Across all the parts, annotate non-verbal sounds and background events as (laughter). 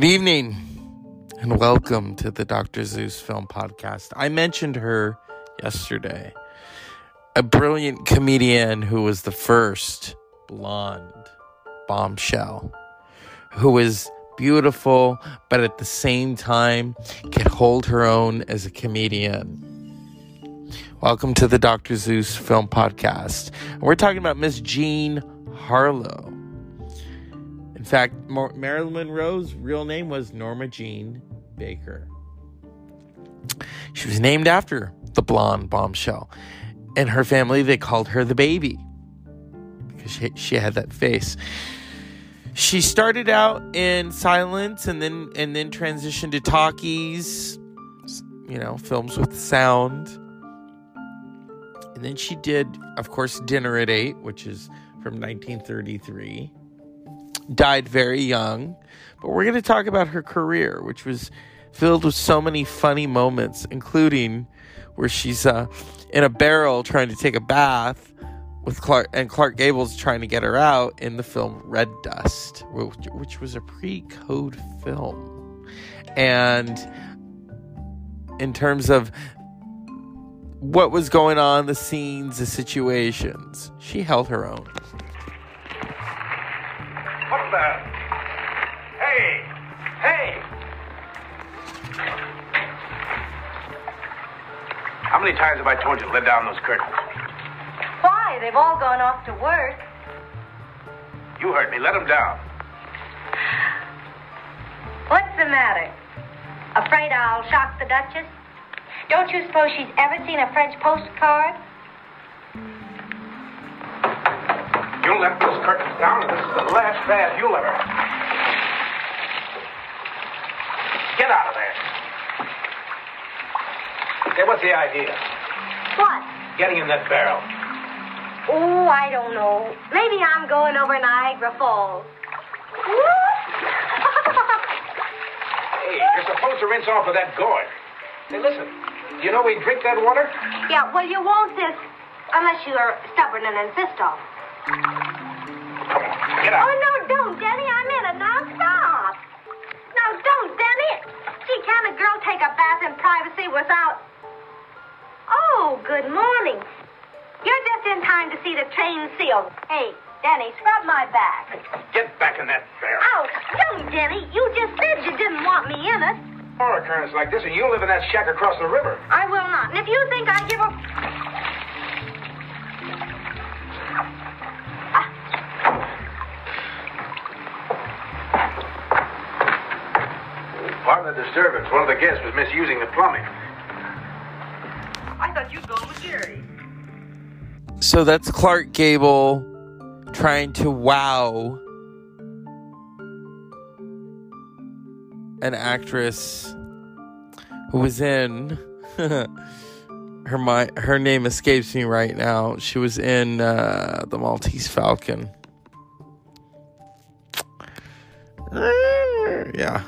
Good evening and welcome to the Dr. Zeus Film Podcast. I mentioned her yesterday. A brilliant comedian who was the first blonde bombshell, who was beautiful, but at the same time could hold her own as a comedian. Welcome to the Dr. Zeus Film Podcast. We're talking about Miss Jean Harlow. In fact, Marilyn Monroe's real name was Norma Jean Baker. She was named after the blonde bombshell. In her family, they called her the baby because she, she had that face. She started out in silence and then and then transitioned to talkies, you know, films with sound. And then she did, of course, Dinner at Eight, which is from 1933. Died very young, but we're going to talk about her career, which was filled with so many funny moments, including where she's uh, in a barrel trying to take a bath with Clark, and Clark Gable's trying to get her out in the film Red Dust, which, which was a pre-code film, and in terms of what was going on, the scenes, the situations, she held her own. Hey! Hey! How many times have I told you to let down those curtains? Why? They've all gone off to work. You heard me. Let them down. What's the matter? Afraid I'll shock the Duchess? Don't you suppose she's ever seen a French postcard? Let those curtains down, and this is the last bath you'll ever. Get out of there. Okay, what's the idea? What? Getting in that barrel. Oh, I don't know. Maybe I'm going over Niagara Falls. (laughs) Hey, you're supposed to rinse off with that gourd. Hey, listen. Do you know we drink that water? yeah, well, you won't this unless you're stubborn and insist on. On, get out. Oh, no, don't, Denny. I'm in it. Now stop. No, don't, Denny. Gee, can a girl take a bath in privacy without... Oh, good morning. You're just in time to see the train seal. Hey, Denny, scrub my back. Get back in that barrel. Ouch! Don't, Denny. You just said you didn't want me in it. More occurrence like this, and you'll live in that shack across the river. I will not. And if you think I give a... Pardon the disturbance. One of the guests was misusing the plumbing. I thought you'd go with Jerry. So that's Clark Gable trying to wow an actress who was in (laughs) her my her name escapes me right now. She was in uh, the Maltese Falcon. Uh, yeah.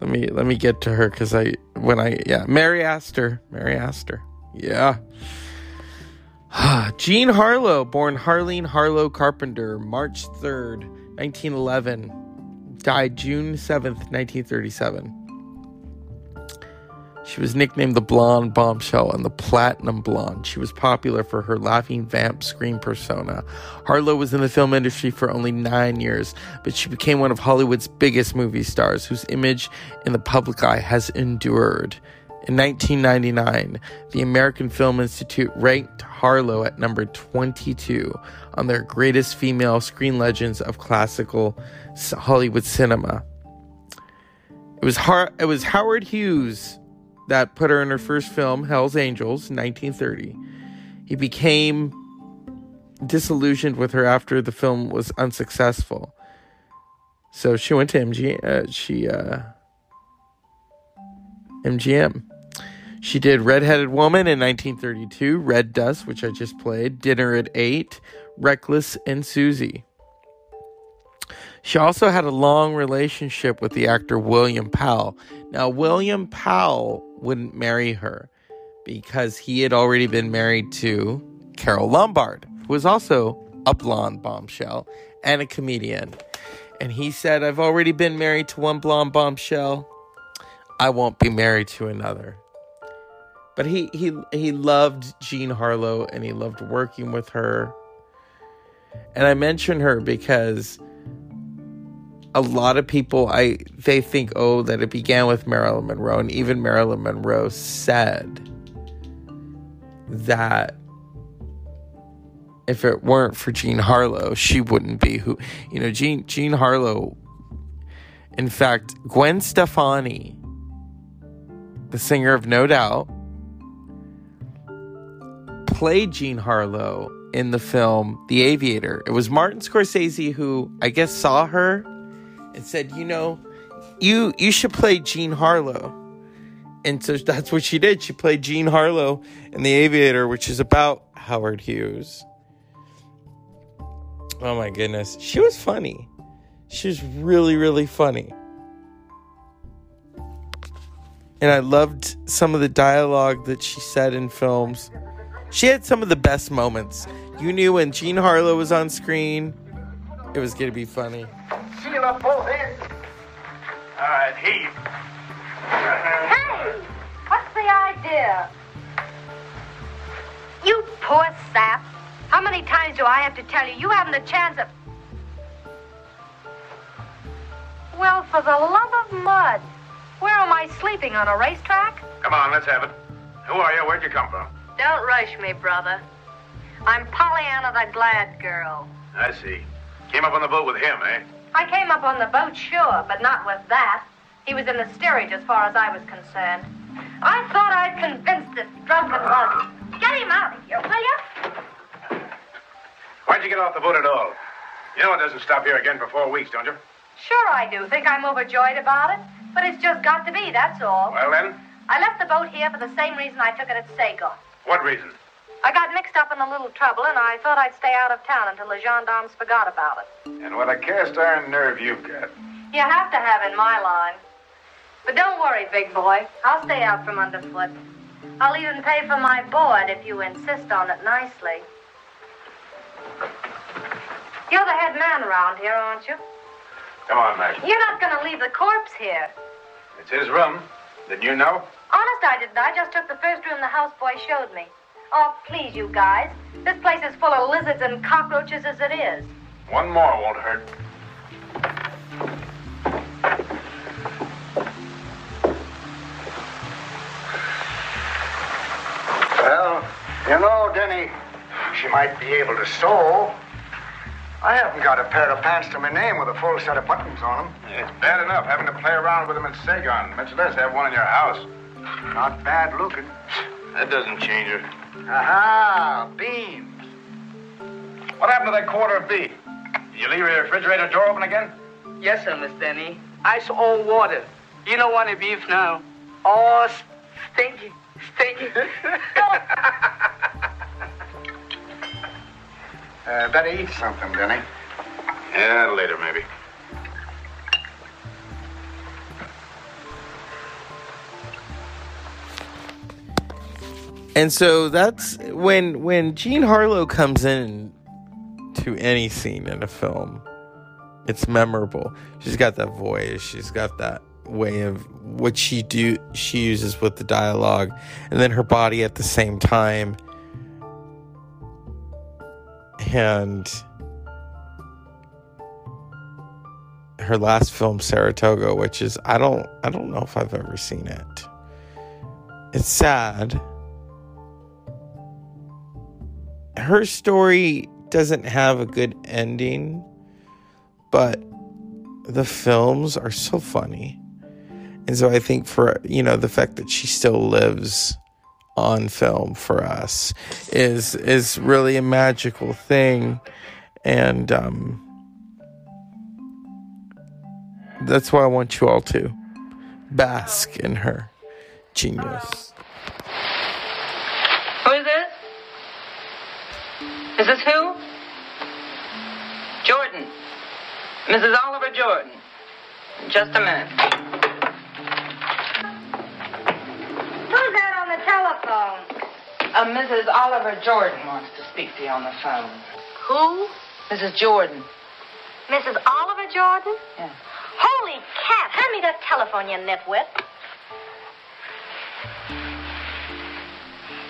Let me let me get to her because I when I yeah Mary Astor Mary Astor yeah. (sighs) Jean Harlow, born Harlene Harlow Carpenter, March 3rd, 1911, died June 7th, 1937. She was nicknamed the Blonde Bombshell and the Platinum Blonde. She was popular for her laughing vamp screen persona. Harlow was in the film industry for only nine years, but she became one of Hollywood's biggest movie stars, whose image in the public eye has endured. In 1999, the American Film Institute ranked Harlow at number 22 on their greatest female screen legends of classical Hollywood cinema. It was Har- it was Howard Hughes that put her in her first film, Hell's Angels, 1930. He became disillusioned with her after the film was unsuccessful. So she went to MG. Uh, she uh, MGM. She did Redheaded Woman in 1932, Red Dust, which I just played, Dinner at Eight, Reckless, and Suzy. She also had a long relationship with the actor William Powell. Now, William Powell wouldn't marry her because he had already been married to Carole Lombard, who was also a blonde bombshell and a comedian. And he said, I've already been married to one blonde bombshell. I won't be married to another. But he he he loved Jean Harlow and he loved working with her. And I mention her because a lot of people I they think oh that it began with Marilyn Monroe and even Marilyn Monroe said that if it weren't for Jean Harlow, she wouldn't be who you know Jean Jean Harlow in fact Gwen Stefani the singer of No Doubt played Jean Harlow in the film The Aviator. It was Martin Scorsese who I guess saw her and said, "You know, you you should play Jean Harlow." And so that's what she did. She played Jean Harlow in The Aviator, which is about Howard Hughes. Oh my goodness. She was funny. She was really, really funny. And I loved some of the dialogue that she said in films. She had some of the best moments. You knew when Jean Harlow was on screen, it was going to be funny. Up both ends. All right, heave. Hey, what's the idea? You poor sap. How many times do I have to tell you? You haven't a chance of. Well, for the love of mud, where am I sleeping? On a racetrack? Come on, let's have it. Who are you? Where'd you come from? Don't rush me, brother. I'm Pollyanna the Glad Girl. I see. Came up on the boat with him, eh? I came up on the boat, sure, but not with that. He was in the steerage as far as I was concerned. I thought I'd convinced this drunken lug. Get him out of here, will you? Why'd you get off the boat at all? You know it doesn't stop here again for four weeks, don't you? Sure I do. Think I'm overjoyed about it? But it's just got to be, that's all. Well, then, I left the boat here for the same reason I took it at Saigon. what reason? I got mixed up in a little trouble, and I thought I'd stay out of town until the gendarmes forgot about it. And what a cast iron nerve you've got. You have to have in my line. But don't worry, big boy. I'll stay out from underfoot. I'll even pay for my board if you insist on it nicely. You're the head man around here, aren't you? Come on, Max. You're not going to leave the corpse here. It's his room. Didn't you know? Honest, I didn't. I just took the first room the houseboy showed me. Oh, please, you guys. This place is full of lizards and cockroaches as it is. One more won't hurt. Well, you know, Denny, she might be able to sew. I haven't got a pair of pants to my name with a full set of buttons on them. It's bad enough having to play around with them in Saigon. Much less have one in your house. Not bad looking. That doesn't change it. Aha, beans. What happened to that quarter of beef? Did you leave your refrigerator door open again? Yes, sir, Miss Denny. Ice or water. You don't want any beef now. Oh, stinky, stinky. (laughs) Uh, better eat something, Denny. Yeah, later maybe. And so that's when when Jean Harlow comes in to any scene in a film, it's memorable. She's got that voice. She's got that way of what she do she uses with the dialogue, and then her body at the same time. And her last film, Saratoga, which is I don't I don't know if I've ever seen it. It's sad her story doesn't have a good ending, but the films are so funny. And so I think for, you know, the fact that she still lives on film for us is is really a magical thing and um that's why I want you all to bask in her genius. Who is this? Is this who? Jordan. Mrs. Oliver Jordan. Just a minute. Who's that on the telephone? Uh, Mrs. Oliver Jordan wants to speak to you on the phone. Who? Mrs. Jordan. Mrs. Oliver Jordan? Yeah. Holy cat! Hand me that telephone, you nitwit.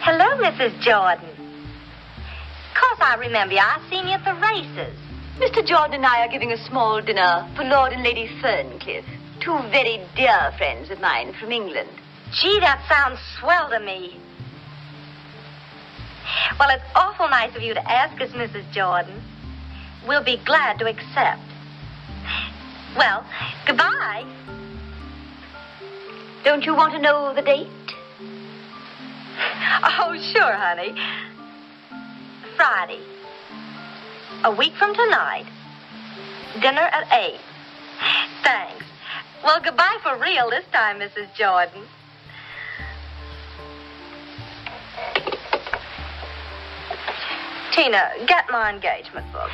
Hello, Mrs. Jordan. Course I remember you. I seen you at the races. Mr. Jordan and I are giving a small dinner for Lord and Lady Ferncliffe, two very dear friends of mine from England. Gee, that sounds swell to me. Well, it's awful nice of you to ask us, Mrs. Jordan. We'll be glad to accept. Well, goodbye. Don't you want to know the date? Oh, sure, honey. Friday. A week from tonight. Dinner at 8. Thanks. Well, goodbye for real this time, Mrs. Jordan. Tina, get my engagement book.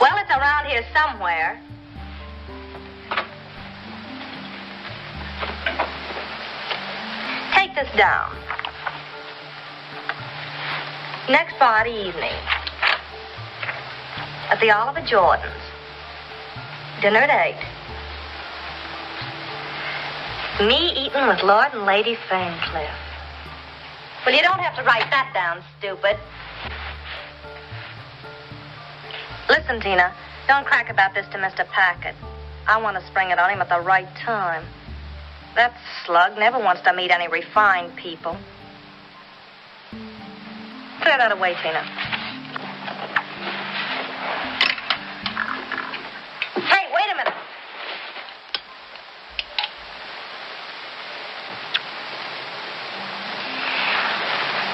Well, it's around here somewhere. Take this down. Next Friday evening at the Oliver Jordans. Dinner at 8. Me eating with Lord and Lady Ferncliffe. Well, you don't have to write that down, stupid. Listen, Tina, don't crack about this to Mr. Packard. I want to spring it on him at the right time. That slug never wants to meet any refined people. Clear that away, Tina. Hey, wait a minute.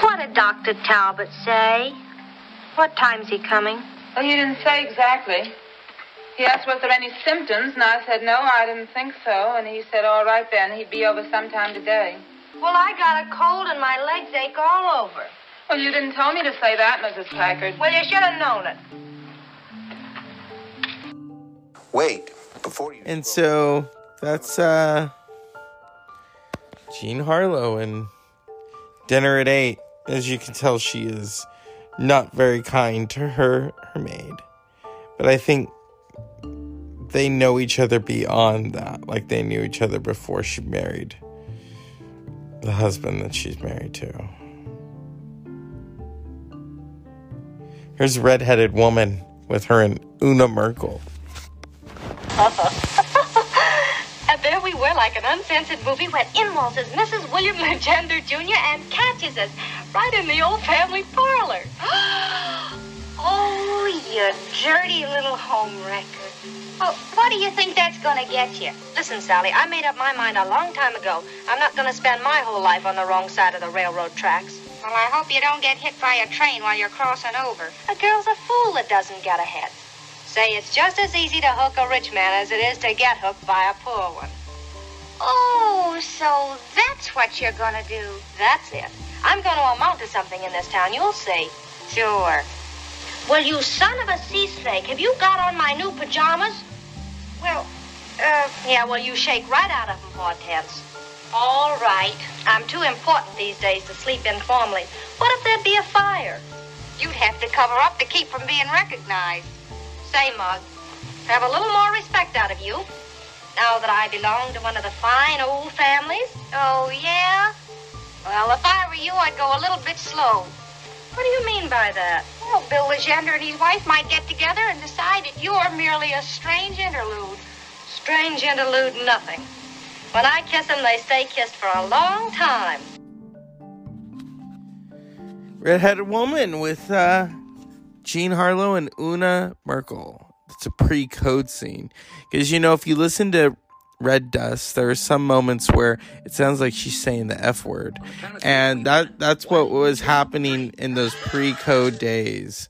What did Dr. Talbot say? What time's he coming? Well, he didn't say exactly. He asked was there any symptoms, and I said no, I didn't think so. And he said, all right then, he'd be over sometime today. Well, I got a cold and my legs ache all over. Well, you didn't tell me to say that, Mrs. Packard. Well, you should have known it. Wait, before you. And so that's uh Jean Harlow and dinner at eight. As you can tell, she is not very kind to her her maid. But I think they know each other beyond that. Like they knew each other before she married the husband that she's married to. Here's a redheaded woman with her and Una Merkel. Uh-huh. (laughs) And there we were, like an uncensored movie, when in waltzes Mrs. William Legendre Jr. and catches us right in the old family parlor. (gasps) oh, you dirty little home wrecker. Well, what do you think that's to get you? Listen, Sally, I made up my mind a long time ago. I'm not to spend my whole life on the wrong side of the railroad tracks. Well, I hope you don't get hit by a train while you're crossing over. A girl's a fool that doesn't get ahead. Say it's just as easy to hook a rich man as it is to get hooked by a poor one. Oh, so that's what you're going to do. That's it. I'm going to amount to something in this town, you'll see. Sure. Well, you son of a sea snake, have you got on my new pajamas? Well, uh, yeah, well, you shake right out of them, Hortense. All right. I'm too important these days to sleep informally. What if there'd be a fire? You'd have to cover up to keep from being recognized. Say, Mug, have a little more respect out of you. Now that I belong to one of the fine old families. Oh, yeah? Well, if I were you, I'd go a little bit slow. What do you mean by that? Well, Bill Legendre and his wife might get together and decide that you're merely a strange interlude. Strange interlude, nothing. When I kiss them, they stay kissed for a long time. redheaded woman with uh, Jean Harlow and Una Merkel. It's a pre-code scene because you know if you listen to Red Dust, there are some moments where it sounds like she's saying the F word, and that that's what was happening in those pre-code days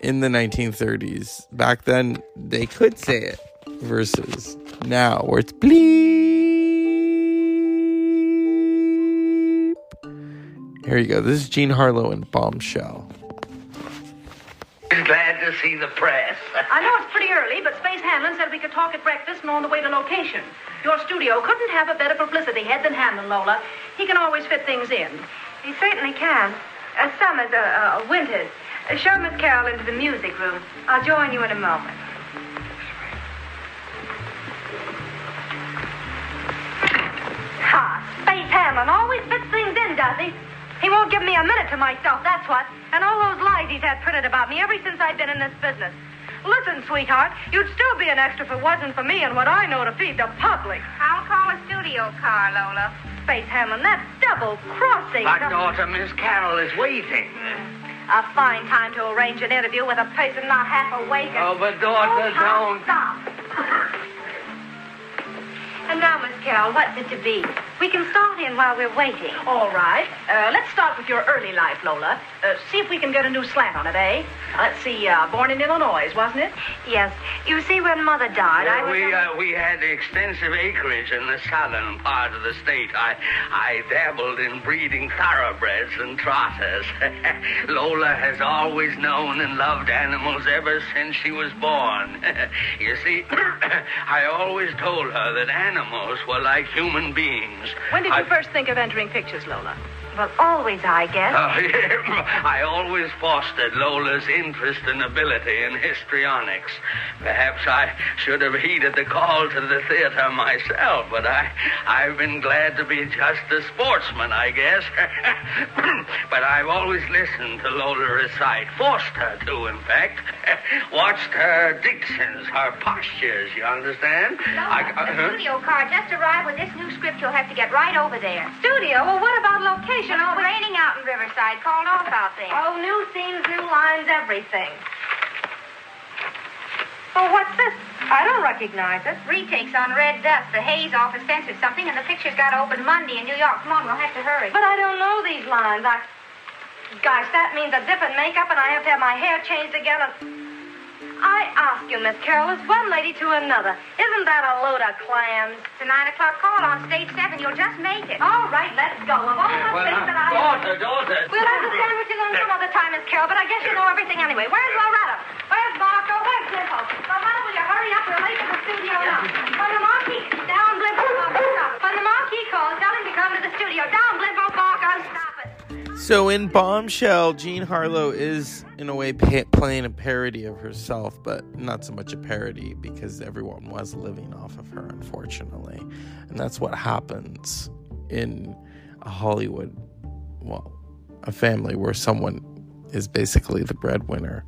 in the 1930s. Back then, they could say it versus now where it's bleep. Here you go. This is Jean Harlow and Bombshell. glad to see the press. I know it's pretty early, but Space Hanlon said we could talk at breakfast and on the way to location. Your studio couldn't have a better publicity head than Hanlon, Lola. He can always fit things in. He certainly can. Uh, summers, uh, uh, winters. Uh, show Miss Carol into the music room. I'll join you in a moment. Ha! Space Hanlon always fits things in, does he? He won't give me a minute to myself, that's what. And all those lies he's had printed about me ever since I've been in this business. Listen, sweetheart, you'd still be an extra if it wasn't for me and what I know to feed the public. I'll call a studio car, Lola. Space Hanlon, that double crossing. My daughter, Miss Carol, is waiting. A fine time to arrange an interview with a person not half awake. and- Oh, but daughter, Oh, Tom, don't. Stop. And now, Miss Carol, what's it to be? We can start in while we're waiting. All right. Uh, let's start with your early life, Lola. Uh, see if we can get a new slant on it, eh? Let's see. Uh, born in Illinois, wasn't it? Yes. You see, when Mother died, I was... we uh, we had extensive acreage in the southern part of the state. I I dabbled in breeding thoroughbreds and trotters. (laughs) Lola has always known and loved animals ever since she was born. (laughs) you see, (clears throat) I always told her that animals were like human beings. When did you I- first think of entering pictures, Lola? Well, always, I guess. (laughs) Uh, I always fostered Lola's interest and ability in histrionics. Perhaps I should have heeded the call to the theater myself, but I, I've been glad to be just a sportsman, I guess. (laughs) but I've always listened to Lola recite, forced her to, in fact. (laughs) Watched her dictions, her postures, you understand? I, uh, the studio car just arrived with this new script. You'll have to get right over there. Studio? Well, what about location? It's raining out in Riverside. Called off out there. Oh, new scenes, new lines, everything. Oh, what's this? I don't recognize it. Retakes on Red Dust. The Hays office censored something, and the picture's got to open Monday in New York. Come on, we'll have to hurry. But I don't know these lines. I... Gosh, that means a different makeup, and I have to have my hair changed again. And... I ask you, Miss Carroll, is one lady to another. Isn't that a load of clams? It's a nine o'clock call on stage seven. You'll just make it. All right, let's go. Of all the well, things that I... daughter, daughter. We'll have the sandwiches on some other time, Miss Carroll, but I guess you know everything anyway. Where's Loretta? Where's Marco? Where's Blimpo? Loretta, will you hurry up? We're late for the studio now. When the marquis... Down, Blimpo, Marco, stop. When the marquis calls, tell him to come to the studio. Down, Blimpo, Marco, stop it. So in Bombshell, Jean Harlow is in a way pa- playing a parody of herself, but not so much a parody because everyone was living off of her, unfortunately, and that's what happens in a Hollywood, well, a family where someone is basically the breadwinner.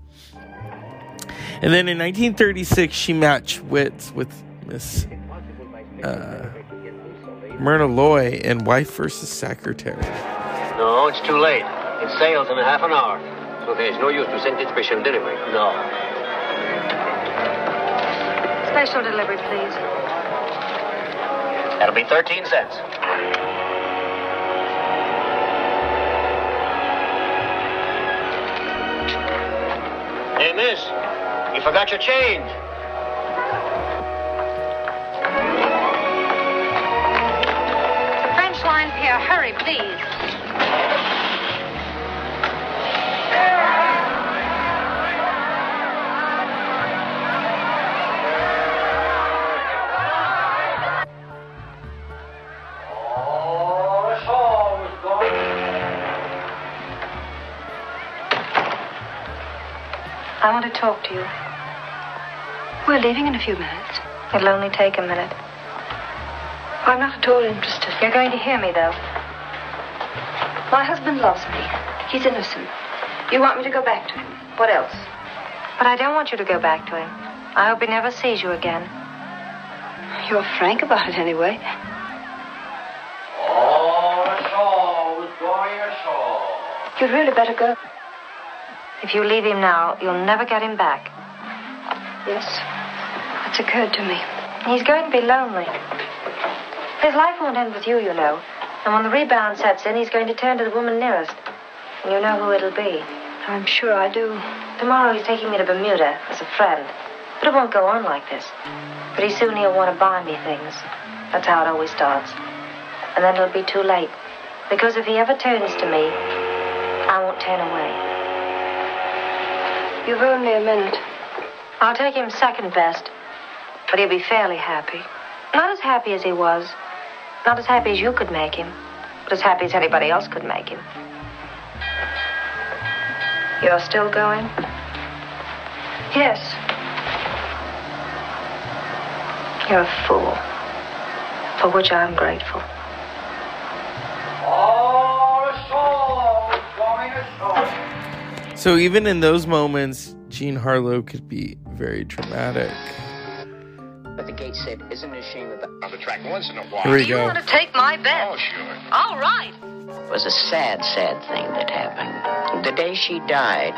And then in 1936, she matched wits with Miss uh, Myrna Loy in Wife versus Secretary. No, it's too late. It sails in a half an hour. So there's no use to send it special delivery. No. Special delivery, please. That'll be 13 cents. Hey, miss, you forgot your change. French lines here. Hurry, please. I want to talk to you. We're leaving in a few minutes. It'll only take a minute. I'm not at all interested. You're going to hear me, though. My husband loves me. He's innocent. You want me to go back to him. What else? But I don't want you to go back to him. I hope he never sees you again. You're frank about it, anyway. Oh, joyous! You'd really better go. If you leave him now, you'll never get him back. Yes, that's occurred to me. He's going to be lonely. His life won't end with you, you know. And when the rebound sets in, he's going to turn to the woman nearest. And you know who it'll be. I'm sure I do. Tomorrow he's taking me to Bermuda as a friend. But it won't go on like this. Pretty soon he'll want to buy me things. That's how it always starts. And then it'll be too late. Because if he ever turns to me, I won't turn away. You've me a minute. I'll take him second best, but he'll be fairly happy. Not as happy as he was. Not as happy as you could make him, but as happy as anybody else could make him. You're still going? Yes. You're a fool, for which I'm grateful. So even in those moments, Jean Harlow could be very dramatic. But the gate said, isn't it a shame about on the track once in a while? Here we Do you go. wanna Take my bet. Oh, sure. All right. It was a sad, sad thing that happened. The day she died,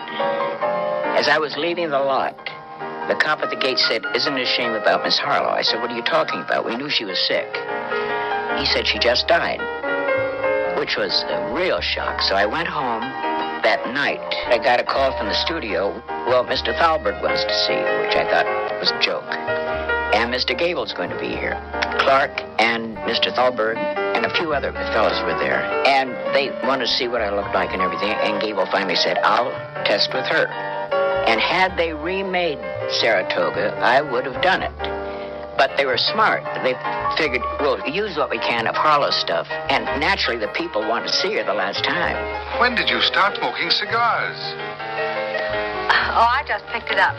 as I was leaving the lot, the cop at the gate said, Isn't it a shame about Miss Harlow? I said, What are you talking about? We knew she was sick. He said she just died, which was a real shock. So I went home that night. I got a call from the studio. Well, Mr. Thalberg wants to see you, which I thought was a joke. And Mr. Gable's going to be here. Clark and Mr. Thalberg and a few other fellows were there. And they wanted to see what I looked like and everything. And Gable finally said, I'll test with her. And had they remade Saratoga, I would have done it. But they were smart. They figured, we'll use what we can of Harlow's stuff. And naturally, the people want to see her the last time. When did you start smoking cigars? Oh, I just picked it up.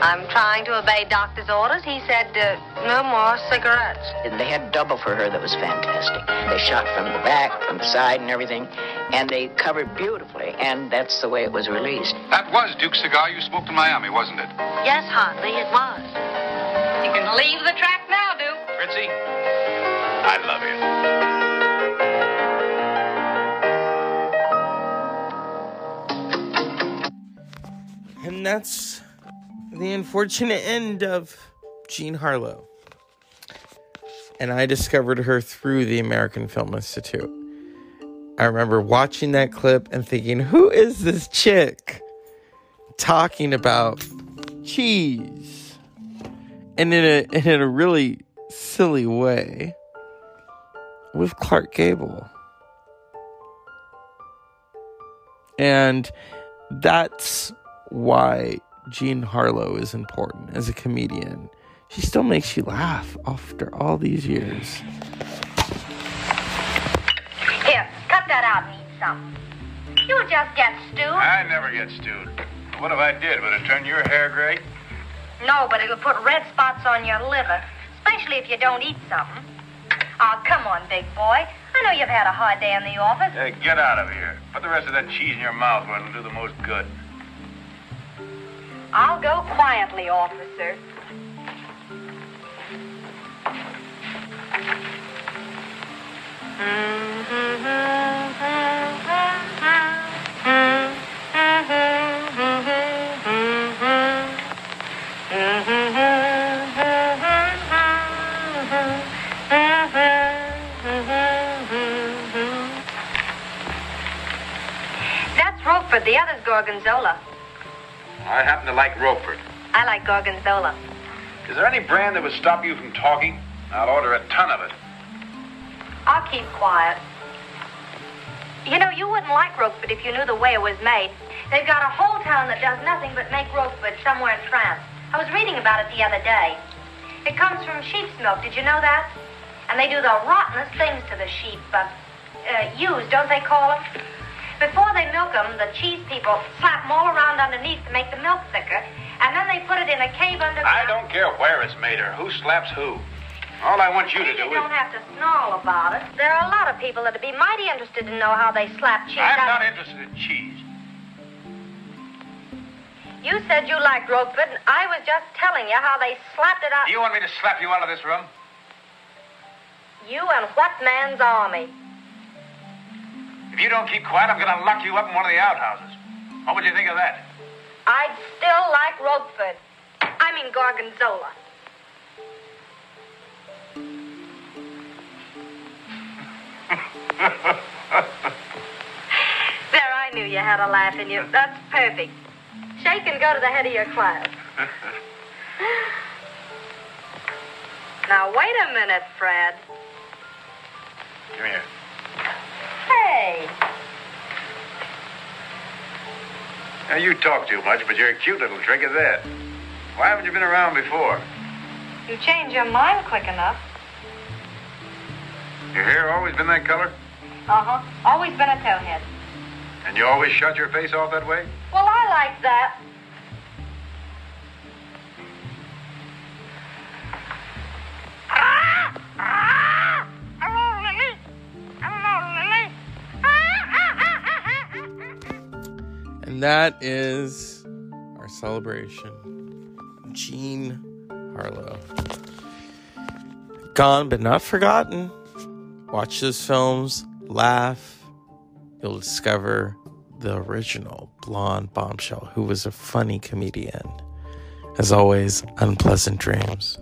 I'm trying to obey doctor's orders. He said uh, no more cigarettes. And they had double for her that was fantastic. They shot from the back, from the side, and everything. And they covered beautifully. And that's the way it was released. That was Duke's cigar you smoked in Miami, wasn't it? Yes, Hartley, it was. You can leave the track now, Duke. Fritzy, I love you. And that's the unfortunate end of Jean Harlow. And I discovered her through the American Film Institute. I remember watching that clip and thinking, who is this chick talking about cheese? And in a, and in a really silly way with Clark Gable. And that's why Jean Harlow is important as a comedian. She still makes you laugh after all these years. Here, cut that out and eat some. You'll just get stewed. I never get stewed. What if I did? Would it turn your hair gray? No, but it'll put red spots on your liver, especially if you don't eat something. Oh, come on, big boy. I know you've had a hard day in the office. Hey, get out of here. Put the rest of that cheese in your mouth where it'll do the most good. I'll go quietly, officer. That's Roquefort. The other's Gorgonzola. I happen to like Roquefort. I like Gorgonzola. Is there any brand that would stop you from talking? I'll order a ton of it. I'll keep quiet. You know, you wouldn't like Roquefort if you knew the way it was made. They've got a whole town that does nothing but make Roquefort somewhere in France. I was reading about it the other day. It comes from sheep's milk. Did you know that? And they do the rottenest things to the sheep. Uh, uh, ewes, don't they call them? Before they milk them, the cheese people slap them all around underneath to make the milk thicker, and then they put it in a cave underground. I don't care where it's made or who slaps who. All I want you to do You is. don't have to snarl about it. There are a lot of people that'd be mighty interested to know how they slap cheese I'm not interested in cheese. You said you liked Roquefort, and I was just telling you how they slapped it out. Do you want me to slap you out of this room? You and what man's army? If you don't keep quiet, I'm going to lock you up in one of the outhouses. What would you think of that? I'd still like Roquefort. I mean Gorgonzola. (laughs) There, I knew you had a laugh in you. That's perfect. Shake and go to the head of your class. (laughs) Now, wait a minute, Fred. Come here. Now, you talk too much, but you're a cute little trick at that. Why haven't you been around before? You change your mind quick enough. Your hair always been that color? Uh-huh. Always been a towhead. And you always shut your face off that way? Well, I like that. And that is our celebration. Jean Harlow. Gone but not forgotten. Watch those films, laugh. You'll discover the original blonde bombshell who was a funny comedian. As always, unpleasant dreams.